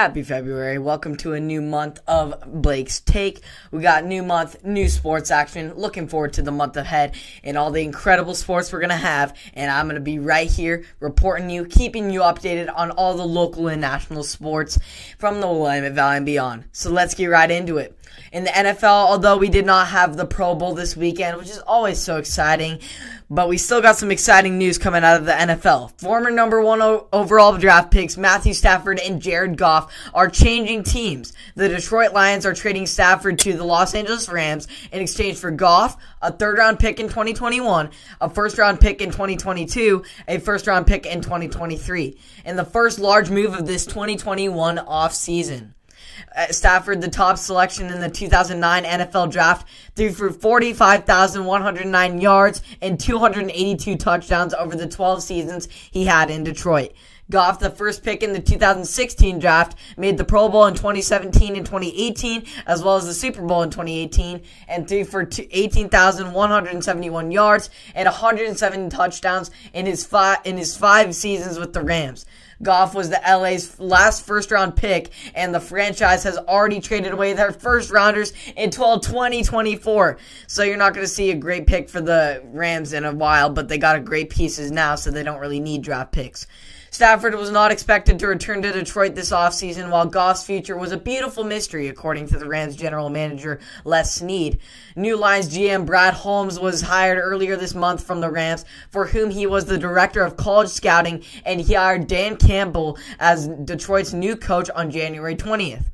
Happy February. Welcome to a new month of Blake's Take. We got new month, new sports action. Looking forward to the month ahead and all the incredible sports we're going to have. And I'm going to be right here reporting you, keeping you updated on all the local and national sports from the Willamette Valley and beyond. So let's get right into it. In the NFL, although we did not have the Pro Bowl this weekend, which is always so exciting, but we still got some exciting news coming out of the NFL. Former number one o- overall draft picks Matthew Stafford and Jared Goff are changing teams. The Detroit Lions are trading Stafford to the Los Angeles Rams in exchange for Goff, a third round pick in 2021, a first round pick in 2022, a first round pick in 2023, and the first large move of this 2021 offseason. Uh, Stafford, the top selection in the 2009 NFL draft, threw for 45,109 yards and 282 touchdowns over the 12 seasons he had in Detroit. Goff, the first pick in the 2016 draft, made the Pro Bowl in 2017 and 2018, as well as the Super Bowl in 2018, and threw for 18,171 yards and 107 touchdowns in his five in his five seasons with the Rams. Goff was the LA's last first round pick, and the franchise has already traded away their first rounders until 2024. So you're not going to see a great pick for the Rams in a while, but they got a great pieces now, so they don't really need draft picks. Stafford was not expected to return to Detroit this offseason, while Goff's future was a beautiful mystery, according to the Rams general manager Les Snead. New Lions GM Brad Holmes was hired earlier this month from the Rams, for whom he was the director of college scouting, and he hired Dan Campbell as Detroit's new coach on January 20th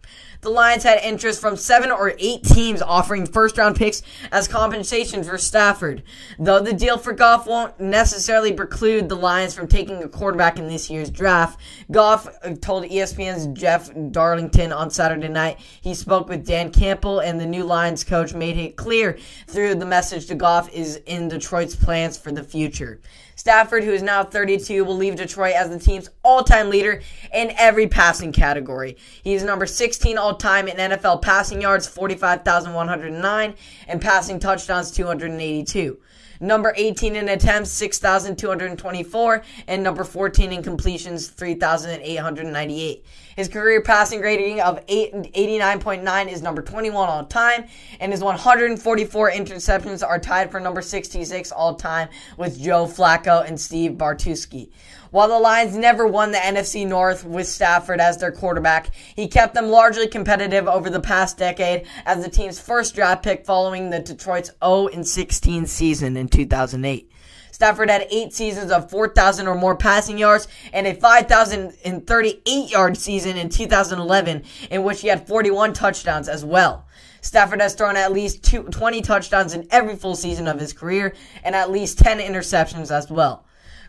the Lions had interest from seven or eight teams offering first round picks as compensation for Stafford. Though the deal for Goff won't necessarily preclude the Lions from taking a quarterback in this year's draft, Goff told ESPN's Jeff Darlington on Saturday night he spoke with Dan Campbell and the new Lions coach made it clear through the message to Goff is in Detroit's plans for the future. Stafford, who is now 32, will leave Detroit as the team's all time leader in every passing category. He is number 16 all time in NFL passing yards, 45,109, and passing touchdowns, 282 number 18 in attempts 6224 and number 14 in completions 3898 his career passing rating of 89.9 is number 21 all time, and his 144 interceptions are tied for number 66 all time with Joe Flacco and Steve Bartkowski. While the Lions never won the NFC North with Stafford as their quarterback, he kept them largely competitive over the past decade as the team's first draft pick following the Detroit's 0 16 season in 2008. Stafford had eight seasons of 4,000 or more passing yards and a 5,038 yard season in 2011, in which he had 41 touchdowns as well. Stafford has thrown at least two, 20 touchdowns in every full season of his career and at least 10 interceptions as well.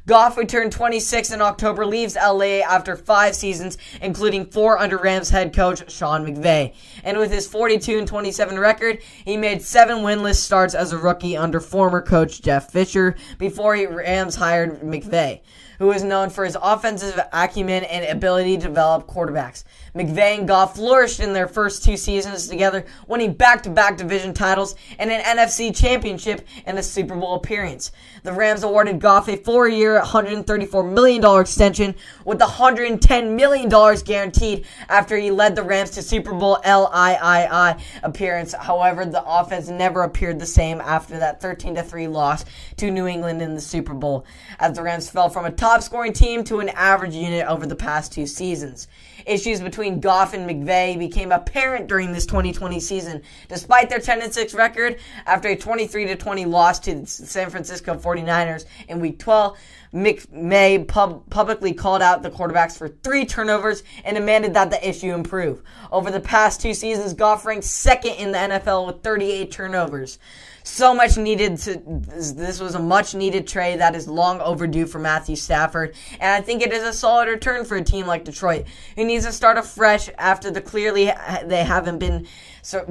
Goff, who turned 26 in October, leaves LA after five seasons, including four under Rams head coach Sean McVay. And with his 42 and 27 record, he made seven winless starts as a rookie under former coach Jeff Fisher before he Rams hired McVay who is known for his offensive acumen and ability to develop quarterbacks. McVay and Goff flourished in their first two seasons together, winning back-to-back division titles and an NFC championship and a Super Bowl appearance. The Rams awarded Goff a four-year, $134 million extension with $110 million guaranteed after he led the Rams to Super Bowl LIII appearance. However, the offense never appeared the same after that 13-3 loss to New England in the Super Bowl, as the Rams fell from a top scoring team to an average unit over the past two seasons. Issues between Goff and McVay became apparent during this 2020 season. Despite their 10 6 record, after a 23 20 loss to the San Francisco 49ers in week 12, McVay pub- publicly called out the quarterbacks for three turnovers and demanded that the issue improve. Over the past two seasons, Goff ranked second in the NFL with 38 turnovers so much needed to this was a much needed trade that is long overdue for Matthew Stafford. And I think it is a solid return for a team like Detroit who needs to start afresh after the clearly they haven't been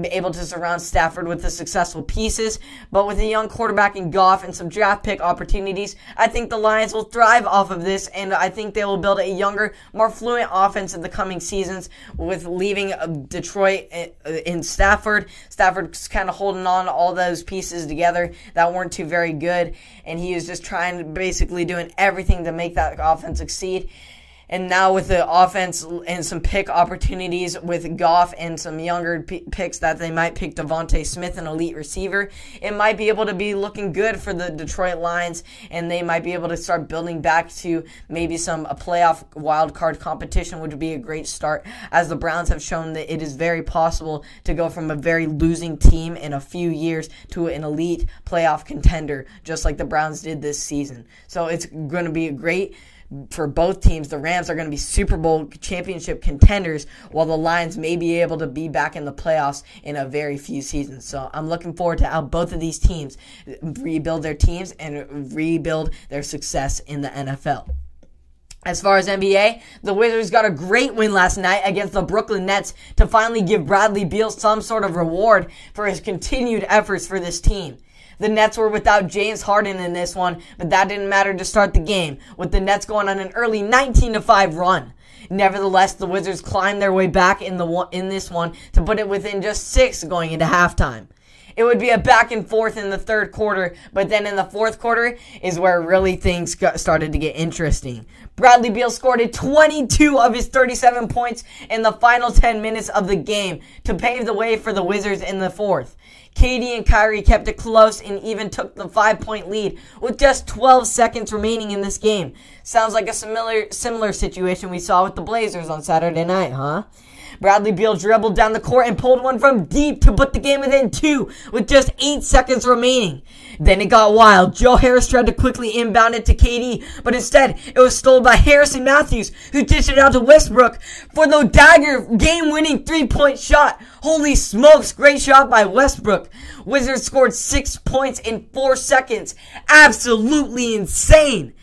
able to surround Stafford with the successful pieces. But with a young quarterback in Goff and some draft pick opportunities I think the Lions will thrive off of this. And I think they will build a younger more fluent offense in the coming seasons with leaving uh, Detroit uh, in Stafford. Stafford's kind of holding on to all those pieces pieces together that weren't too very good, and he was just trying to basically doing everything to make that offense succeed. And now with the offense and some pick opportunities with Goff and some younger p- picks that they might pick DeVonta Smith, an elite receiver, it might be able to be looking good for the Detroit Lions, and they might be able to start building back to maybe some a playoff wild card competition, which would be a great start. As the Browns have shown that it is very possible to go from a very losing team in a few years to an elite playoff contender, just like the Browns did this season. So it's going to be a great for both teams. The Rams are going to be Super Bowl championship contenders, while the Lions may be able to be back in the playoffs in a very few seasons. So I'm looking forward to how both of these teams rebuild their teams and rebuild their success in the NFL. As far as NBA, the Wizards got a great win last night against the Brooklyn Nets to finally give Bradley Beal some sort of reward for his continued efforts for this team. The Nets were without James Harden in this one, but that didn't matter to start the game, with the Nets going on an early 19 5 run. Nevertheless, the Wizards climbed their way back in the in this one to put it within just 6 going into halftime. It would be a back and forth in the third quarter, but then in the fourth quarter is where really things got, started to get interesting. Bradley Beal scored 22 of his 37 points in the final 10 minutes of the game to pave the way for the Wizards in the fourth. KD and Kyrie kept it close and even took the five point lead with just 12 seconds remaining in this game. Sounds like a similar similar situation we saw with the Blazers on Saturday night, huh? Bradley Beal dribbled down the court and pulled one from deep to put the game within two with just eight seconds remaining. Then it got wild. Joe Harris tried to quickly inbound it to KD, but instead it was stolen by Garrison Mathews, who dished it out to Westbrook for the dagger game-winning three-point shot. Holy smokes, great shot by Westbrook. Wizards scored six points in four seconds. Absolutely insane.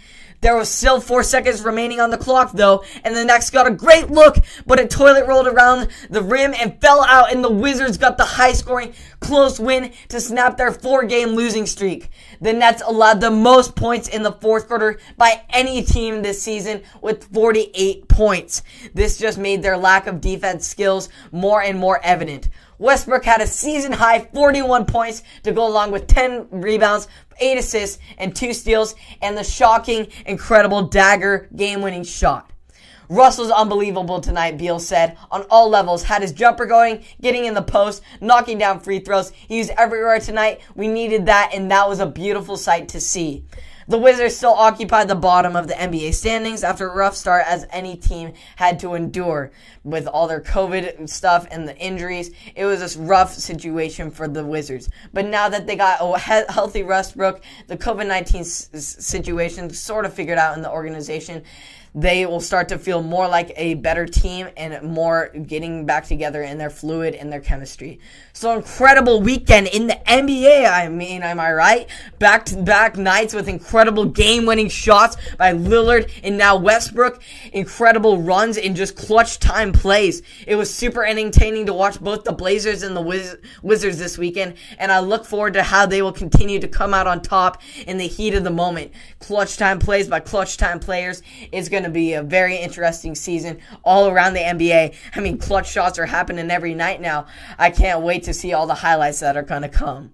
There was still four seconds remaining on the clock though, and the Nets got a great look, but a toilet rolled around the rim and fell out, and the Wizards got the high scoring, close win to snap their four game losing streak. The Nets allowed the most points in the fourth quarter by any team this season with 48 points. This just made their lack of defense skills more and more evident. Westbrook had a season high 41 points to go along with 10 rebounds, 8 assists, and 2 steals, and the shocking, incredible dagger game winning shot. Russell's unbelievable tonight, Beal said, on all levels. Had his jumper going, getting in the post, knocking down free throws. He was everywhere tonight. We needed that, and that was a beautiful sight to see. The Wizards still occupy the bottom of the NBA standings after a rough start as any team had to endure with all their COVID stuff and the injuries. It was a rough situation for the Wizards. But now that they got a healthy Westbrook, the COVID 19 situation sort of figured out in the organization, they will start to feel more like a better team and more getting back together in their fluid and their chemistry. So incredible weekend in the NBA. I mean, am I right? Back to back nights with incredible game winning shots by Lillard and now Westbrook. Incredible runs in just clutch time plays. It was super entertaining to watch both the Blazers and the Wiz- Wizards this weekend. And I look forward to how they will continue to come out on top in the heat of the moment. Clutch time plays by clutch time players is going to be a very interesting season all around the NBA. I mean, clutch shots are happening every night now. I can't wait to see all the highlights that are going to come.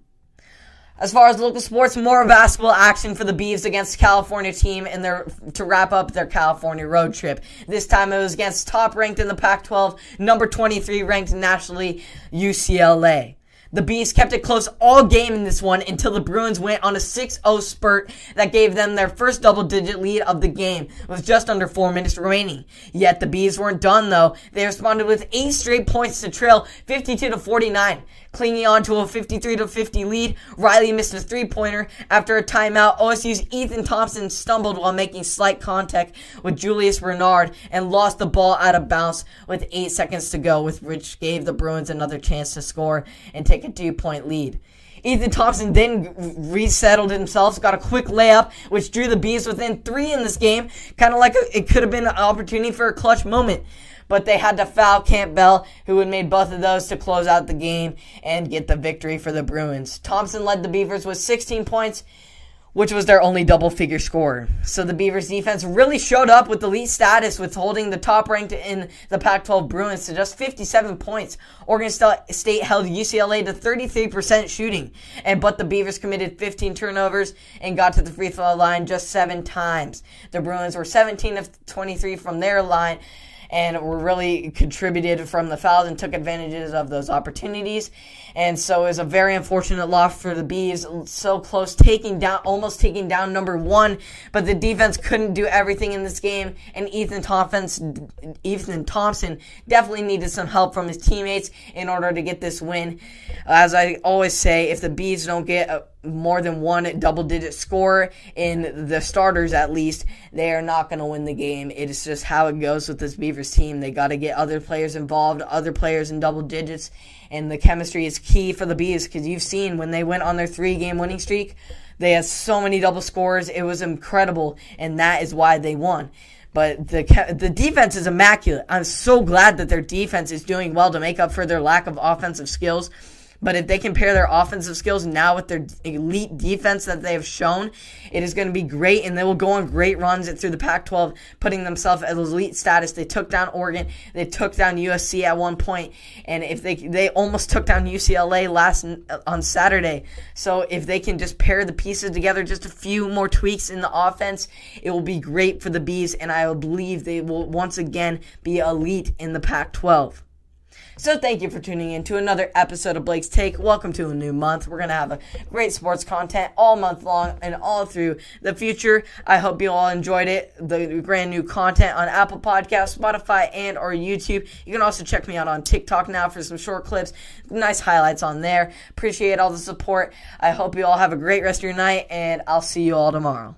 As far as local sports, more basketball action for the Beavs against California team and their to wrap up their California road trip. This time it was against top ranked in the Pac-12, number 23 ranked nationally, UCLA. The Bees kept it close all game in this one until the Bruins went on a 6-0 spurt that gave them their first double-digit lead of the game with just under 4 minutes remaining. Yet the Bees weren't done though. They responded with 8 straight points to trail 52 to 49. Clinging on to a 53 to 50 lead, Riley missed a three-pointer after a timeout. OSU's Ethan Thompson stumbled while making slight contact with Julius Bernard and lost the ball out of bounds with 8 seconds to go, which gave the Bruins another chance to score and take a two point lead. Ethan Thompson then resettled himself, got a quick layup, which drew the Bees within three in this game. Kind of like a, it could have been an opportunity for a clutch moment. But they had to foul Campbell, who had made both of those to close out the game and get the victory for the Bruins. Thompson led the Beavers with 16 points, which was their only double figure score. So the Beavers defense really showed up with elite status with holding the top ranked in the Pac 12 Bruins to just 57 points. Oregon State held UCLA to 33% shooting, and but the Beavers committed 15 turnovers and got to the free throw line just seven times. The Bruins were 17 of 23 from their line and were really contributed from the fouls and took advantages of those opportunities. And so it was a very unfortunate loss for the Bees. So close, taking down, almost taking down number one, but the defense couldn't do everything in this game. And Ethan Thompson, Ethan Thompson definitely needed some help from his teammates in order to get this win. As I always say, if the Bees don't get a, more than one double digit score in the starters at least, they are not going to win the game. It is just how it goes with this Beavers team. They got to get other players involved, other players in double digits, and the chemistry is key for the Bees because you've seen when they went on their three game winning streak, they had so many double scores. It was incredible, and that is why they won. But the the defense is immaculate. I'm so glad that their defense is doing well to make up for their lack of offensive skills but if they can pair their offensive skills now with their elite defense that they have shown, it is going to be great, and they will go on great runs through the Pac-12, putting themselves at elite status. They took down Oregon, they took down USC at one point, and if they they almost took down UCLA last uh, on Saturday. So if they can just pair the pieces together, just a few more tweaks in the offense, it will be great for the bees, and I believe they will once again be elite in the Pac-12. So thank you for tuning in to another episode of Blake's Take. Welcome to a new month. We're going to have a great sports content all month long and all through the future. I hope you all enjoyed it. The brand new content on Apple Podcasts, Spotify, and or YouTube. You can also check me out on TikTok now for some short clips. Nice highlights on there. Appreciate all the support. I hope you all have a great rest of your night and I'll see you all tomorrow.